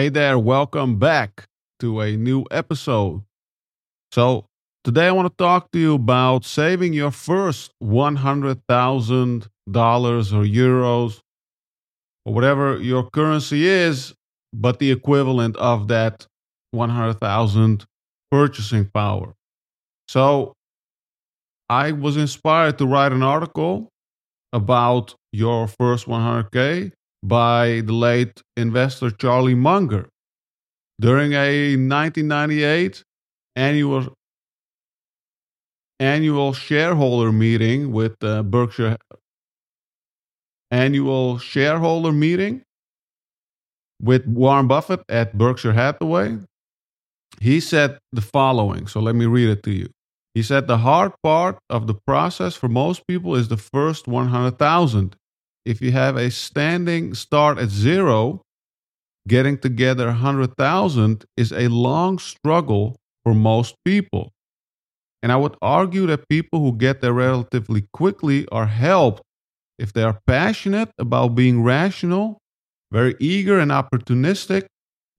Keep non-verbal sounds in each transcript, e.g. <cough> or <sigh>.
Hey there, welcome back to a new episode. So, today I want to talk to you about saving your first $100,000 or euros or whatever your currency is, but the equivalent of that 100,000 purchasing power. So, I was inspired to write an article about your first 100K by the late investor Charlie Munger. During a 1998 annual annual shareholder meeting with uh, Berkshire annual shareholder meeting with Warren Buffett at Berkshire Hathaway, he said the following. So let me read it to you. He said the hard part of the process for most people is the first 100,000 if you have a standing start at zero, getting together 100,000 is a long struggle for most people. And I would argue that people who get there relatively quickly are helped if they are passionate about being rational, very eager and opportunistic,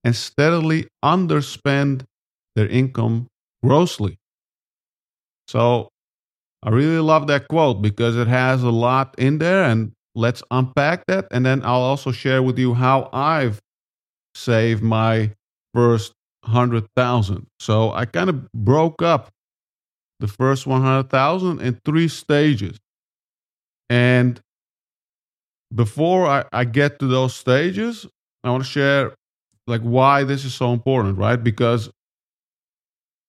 and steadily underspend their income grossly. So I really love that quote because it has a lot in there and let's unpack that. And then I'll also share with you how I've saved my first 100,000. So I kind of broke up the first 100,000 in three stages. And before I, I get to those stages, I want to share like why this is so important, right? Because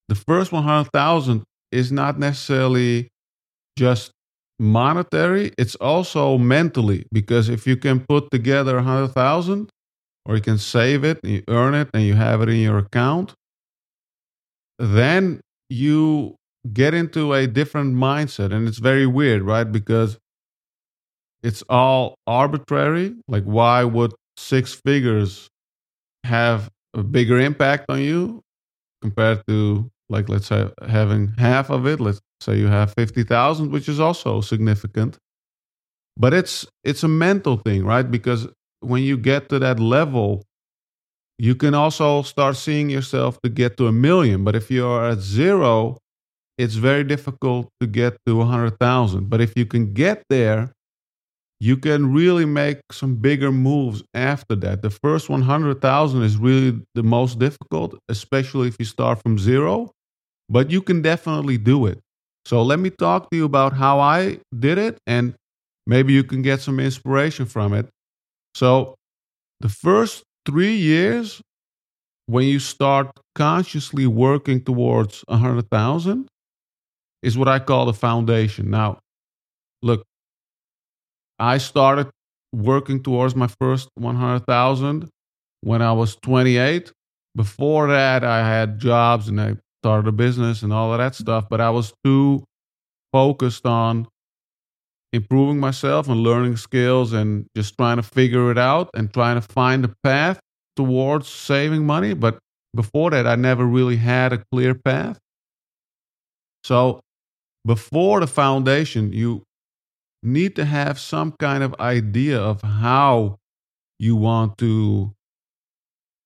the first 100,000 is not necessarily just monetary, it's also mentally because if you can put together a hundred thousand or you can save it, you earn it, and you have it in your account, then you get into a different mindset. And it's very weird, right? Because it's all arbitrary. Like, why would six figures have a bigger impact on you compared to, like, let's say, having half of it? Let's say you have 50,000, which is also significant. But it's it's a mental thing, right? Because when you get to that level, you can also start seeing yourself to get to a million. But if you're at zero, it's very difficult to get to 100,000. But if you can get there, you can really make some bigger moves after that. The first 100,000 is really the most difficult, especially if you start from zero, but you can definitely do it. So let me talk to you about how I did it and maybe you can get some inspiration from it. So the first three years, when you start consciously working towards hundred thousand, is what I call the foundation. Now, look, I started working towards my first 100,000 when I was 28. Before that, I had jobs and I started a business and all of that stuff, but I was too focused on improving myself and learning skills and just trying to figure it out and trying to find a path towards saving money. But before that, I never really had a clear path. So before the foundation, you need to have some kind of idea of how you want to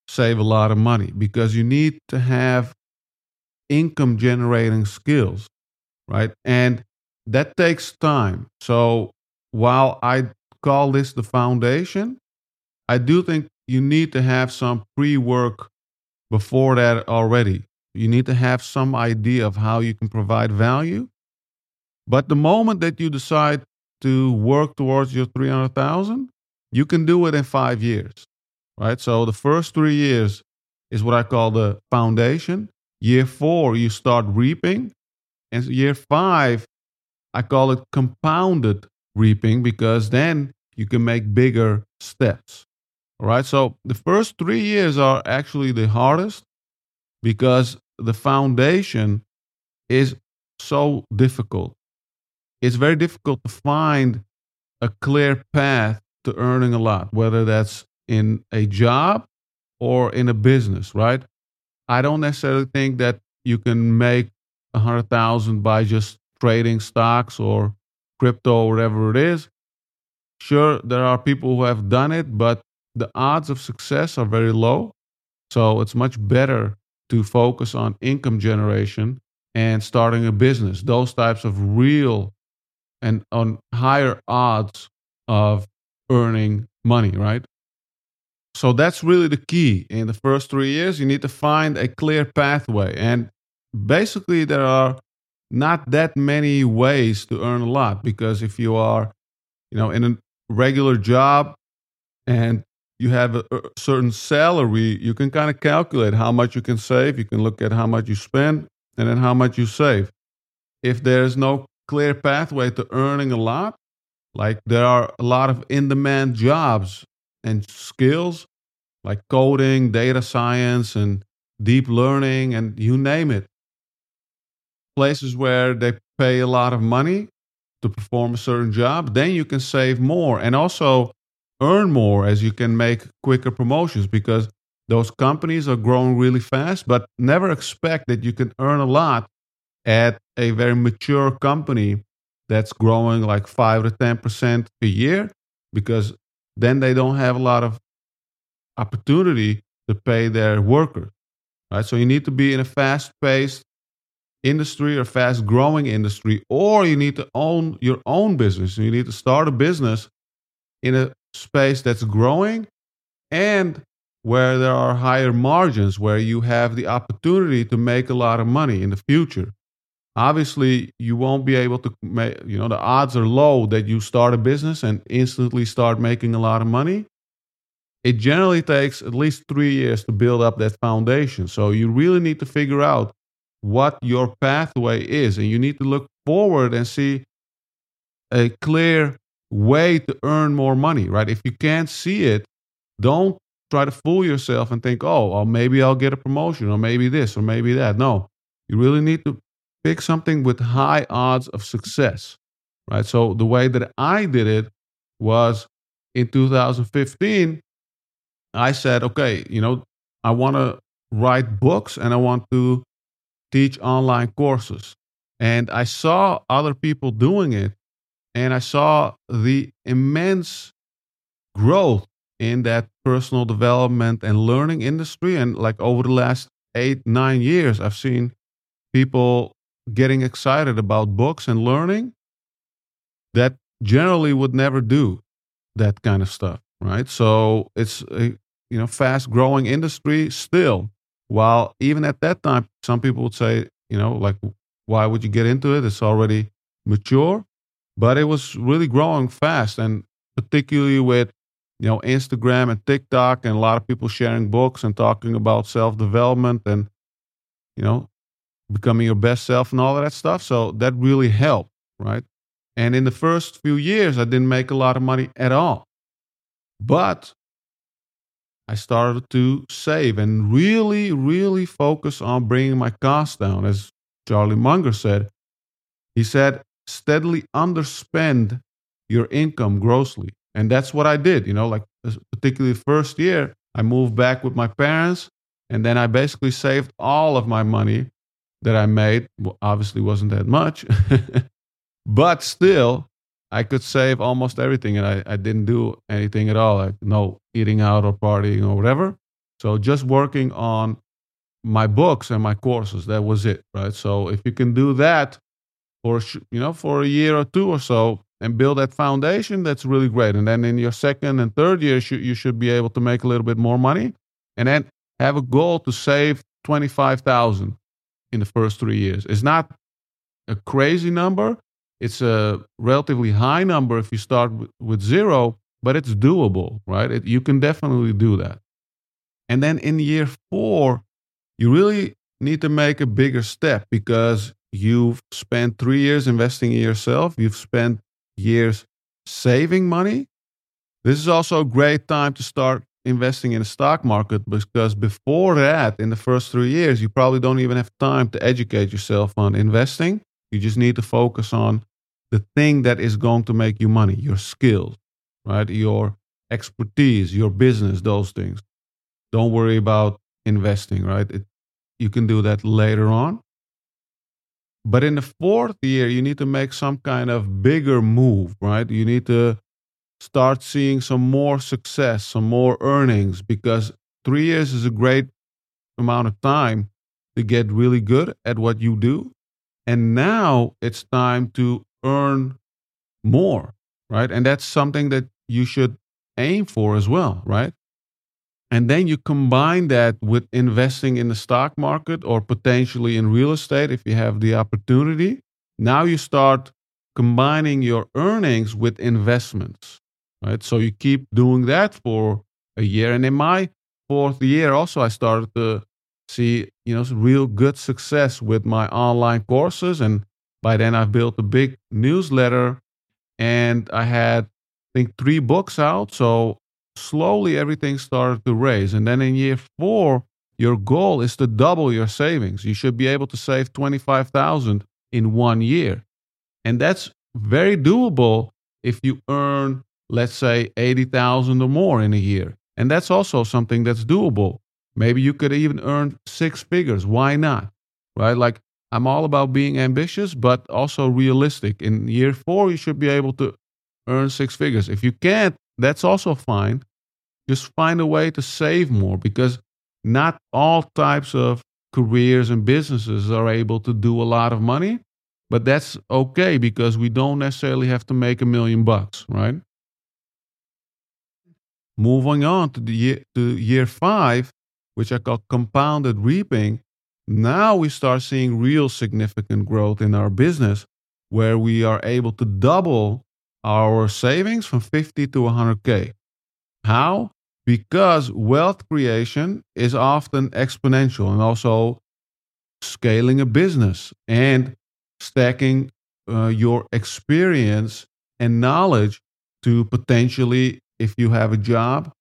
save a lot of money because you need to have income generating skills, right? And that takes time. So while I call this the foundation, I do think you need to have some pre work before that already. You need to have some idea of how you can provide value. But the moment that you decide to work towards your 300,000, you can do it in five years, right? So the first three years is what I call the foundation. Year four, you start reaping. And year five, I call it compounded reaping because then you can make bigger steps. All right. So the first three years are actually the hardest because the foundation is so difficult. It's very difficult to find a clear path to earning a lot, whether that's in a job or in a business, right? I don't necessarily think that you can make a hundred thousand by just trading stocks or crypto or whatever it is. Sure, there are people who have done it, but the odds of success are very low. So it's much better to focus on income generation and starting a business, those types of real and on higher odds of earning money, right? So that's really the key. In the first three years, you need to find a clear pathway. And basically, there are not that many ways to earn a lot because if you are, you know, in a regular job and you have a, certain salary, you can kind of calculate how much you can save. You can look at how much you spend and then how much you save. If there's no clear pathway to earning a lot, like there are a lot of in demand jobs and skills like coding, data science, and deep learning, and you name it. Places where they pay a lot of money to perform a certain job, then you can save more and also earn more as you can make quicker promotions because those companies are growing really fast, but never expect that you can earn a lot at a very mature company that's growing like 5 to 10% a year because then they don't have a lot of opportunity to pay their workers right? So you need to be in a fast paced industry or fast growing industry or you need to own your own business. You need to start a business in a space that's growing and where there are higher margins where you have the opportunity to make a lot of money in the future obviously you won't be able to make you know the odds are low that you start a business and instantly start making a lot of money. It generally takes at least three years to build up that foundation. So you really need to figure out what your pathway is and you need to look forward and see a clear way to earn more money right? If you can't see it don't try to fool yourself and think oh well maybe i'll get a promotion or maybe this or maybe that. No you really need to pick something with high odds of success, right? So the way that I did it was in 2015, I said, okay, you know, I want to write books and I want to teach online courses. And I saw other people doing it and I saw the immense growth in that personal development and learning industry. And like over the last eight, nine years, I've seen people getting excited about books and learning that generally would never do that kind of stuff right? So it's a you know fast growing industry still. While even at that time some people would say you know like why would you get into it? It's already mature. But it was really growing fast and particularly with you know instagram and tiktok and a lot of people sharing books and talking about self development and you know becoming your best self and all of that stuff. So that really helped, right? And in the first few years, I didn't make a lot of money at all. But I started to save and really, really focus on bringing my costs down. As Charlie Munger said, he said, steadily underspend your income grossly. And that's what I did. You know, like uh, particularly first year, I moved back with my parents and then I basically saved all of my money that I made obviously wasn't that much, <laughs> but still, I could save almost everything, and I, I didn't do anything at all, like no eating out or partying or whatever. So just working on my books and my courses, that was it, right? So if you can do that for you know for a year or two or so and build that foundation, that's really great. And then in your second and third year, you should be able to make a little bit more money, and then have a goal to save twenty five thousand in the first three years. It's not a crazy number. It's a relatively high number if you start with, zero, but it's doable, right? It, you can definitely do that. And then in year four, you really need to make a bigger step because you've spent three years investing in yourself, you've spent years saving money. This is also a great time to start investing in the stock market because before that, in the first three years, you probably don't even have time to educate yourself on investing. You just need to focus on the thing that is going to make you money, your skills, right? Your expertise, your business, those things. Don't worry about investing, right? It, you can do that later on. But in the fourth year, you need to make some kind of bigger move, right? You need to start seeing some more success, some more earnings, because three years is a great amount of time to get really good at what you do. And now it's time to earn more, right? And that's something that you should aim for as well, right? And then you combine that with investing in the stock market or potentially in real estate if you have the opportunity. Now you start combining your earnings with investments, right? So you keep doing that for a year. And in my fourth year, also, I started to see, you know, real good success with my online courses. And by then, I've built a big newsletter and I had, I think, three books out. So slowly everything started to raise. And then in year four, your goal is to double your savings. You should be able to save 25,000 in one year. And that's very doable if you earn, let's say, 80,000 or more in a year. And that's also something that's doable. Maybe you could even earn six figures. Why not? Right? Like, I'm all about being ambitious, but also realistic. In year four, you should be able to earn six figures. If you can't, that's also fine. Just find a way to save more because not all types of careers and businesses are able to do a lot of money. But that's okay because we don't necessarily have to make a million bucks, right? Moving on to the year, to year five, which I call compounded reaping. Now we start seeing real significant growth in our business where we are able to double our savings from 50 to 100K. How? Because wealth creation is often exponential and also scaling a business and stacking uh, your experience and knowledge to potentially, if you have a job,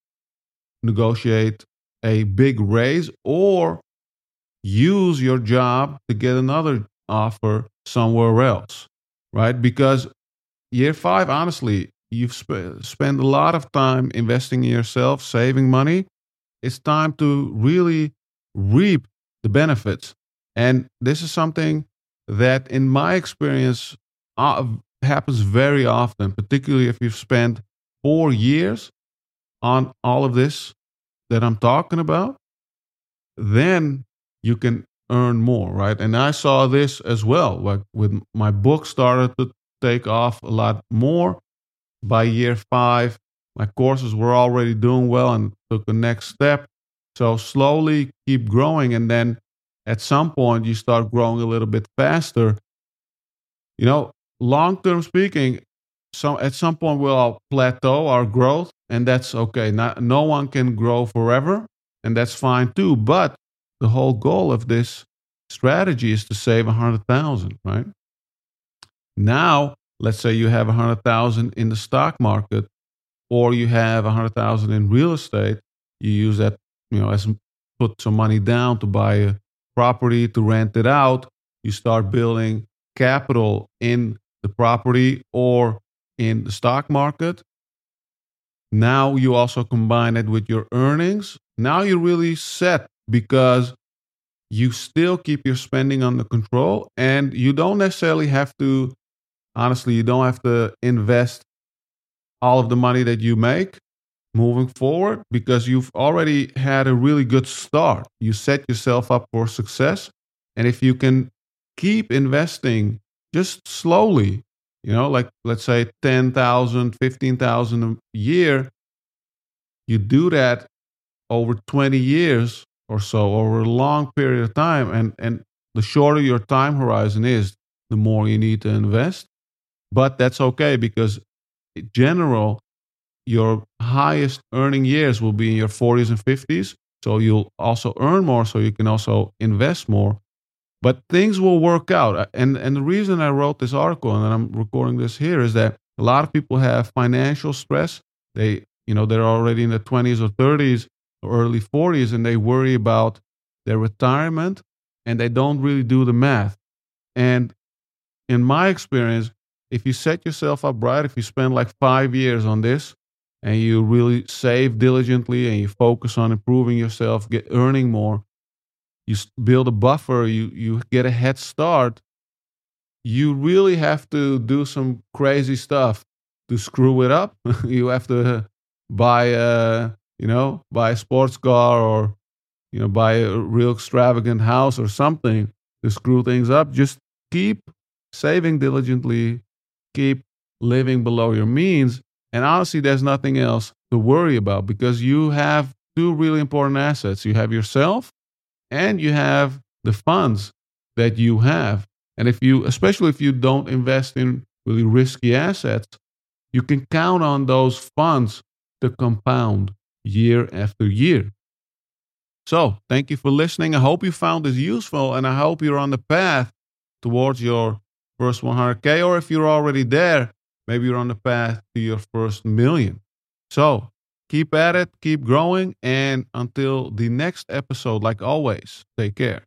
negotiate a big raise or use your job to get another offer somewhere else, right? Because year five, honestly, you've sp- spent a lot of time investing in yourself, saving money. It's time to really reap the benefits. And this is something that, in my experience, uh, happens very often, particularly if you've spent four years on all of this that I'm talking about, then you can earn more, right? And I saw this as well. Like with my book started to take off a lot more. By year five, my courses were already doing well and took the next step. So slowly keep growing. And then at some point, you start growing a little bit faster. You know, long term speaking, some at some point we'll plateau our growth, and that's okay. Not, no one can grow forever, and that's fine too. But the whole goal of this strategy is to save a hundred thousand, right? Now, let's say you have a hundred thousand in the stock market, or you have a hundred thousand in real estate. You use that, you know, as put some money down to buy a property to rent it out. You start building capital in the property or in the stock market. Now you also combine it with your earnings. Now you're really set because you still keep your spending under control and you don't necessarily have to honestly, you don't have to invest all of the money that you make moving forward because you've already had a really good start. You set yourself up for success. And if you can keep investing just slowly, you know, like let's say 10,000, 15,000 a year, you do that over 20 years or so, over a long period of time. And, and the shorter your time horizon is, the more you need to invest. But that's okay because in general, your highest earning years will be in your 40s and 50s. So you'll also earn more, so you can also invest more. But things will work out. Uh, and, and the reason I wrote this article and I'm recording this here is that a lot of people have financial stress. They, you know, they're already in the 20s or 30s or early 40s and they worry about their retirement and they don't really do the math. And in my experience, if you set yourself up right, if you spend like five years on this and you really save diligently and you focus on improving yourself, get earning more, you build a buffer, you you get a head start. You really have to do some crazy stuff to screw it up. <laughs> you have to buy a you know buy a sports car or you know, buy a real extravagant house or something to screw things up. Just keep saving diligently, keep living below your means. And honestly, there's nothing else to worry about because you have two really important assets. You have yourself and you have the funds that you have. And if you, especially if you don't invest in really risky assets, you can count on those funds to compound year after year. So, thank you for listening. I hope you found this useful and I hope you're on the path towards your first 100K. Or if you're already there, maybe you're on the path to your first million. So, keep at it, keep growing. And until the next episode, like always, take care.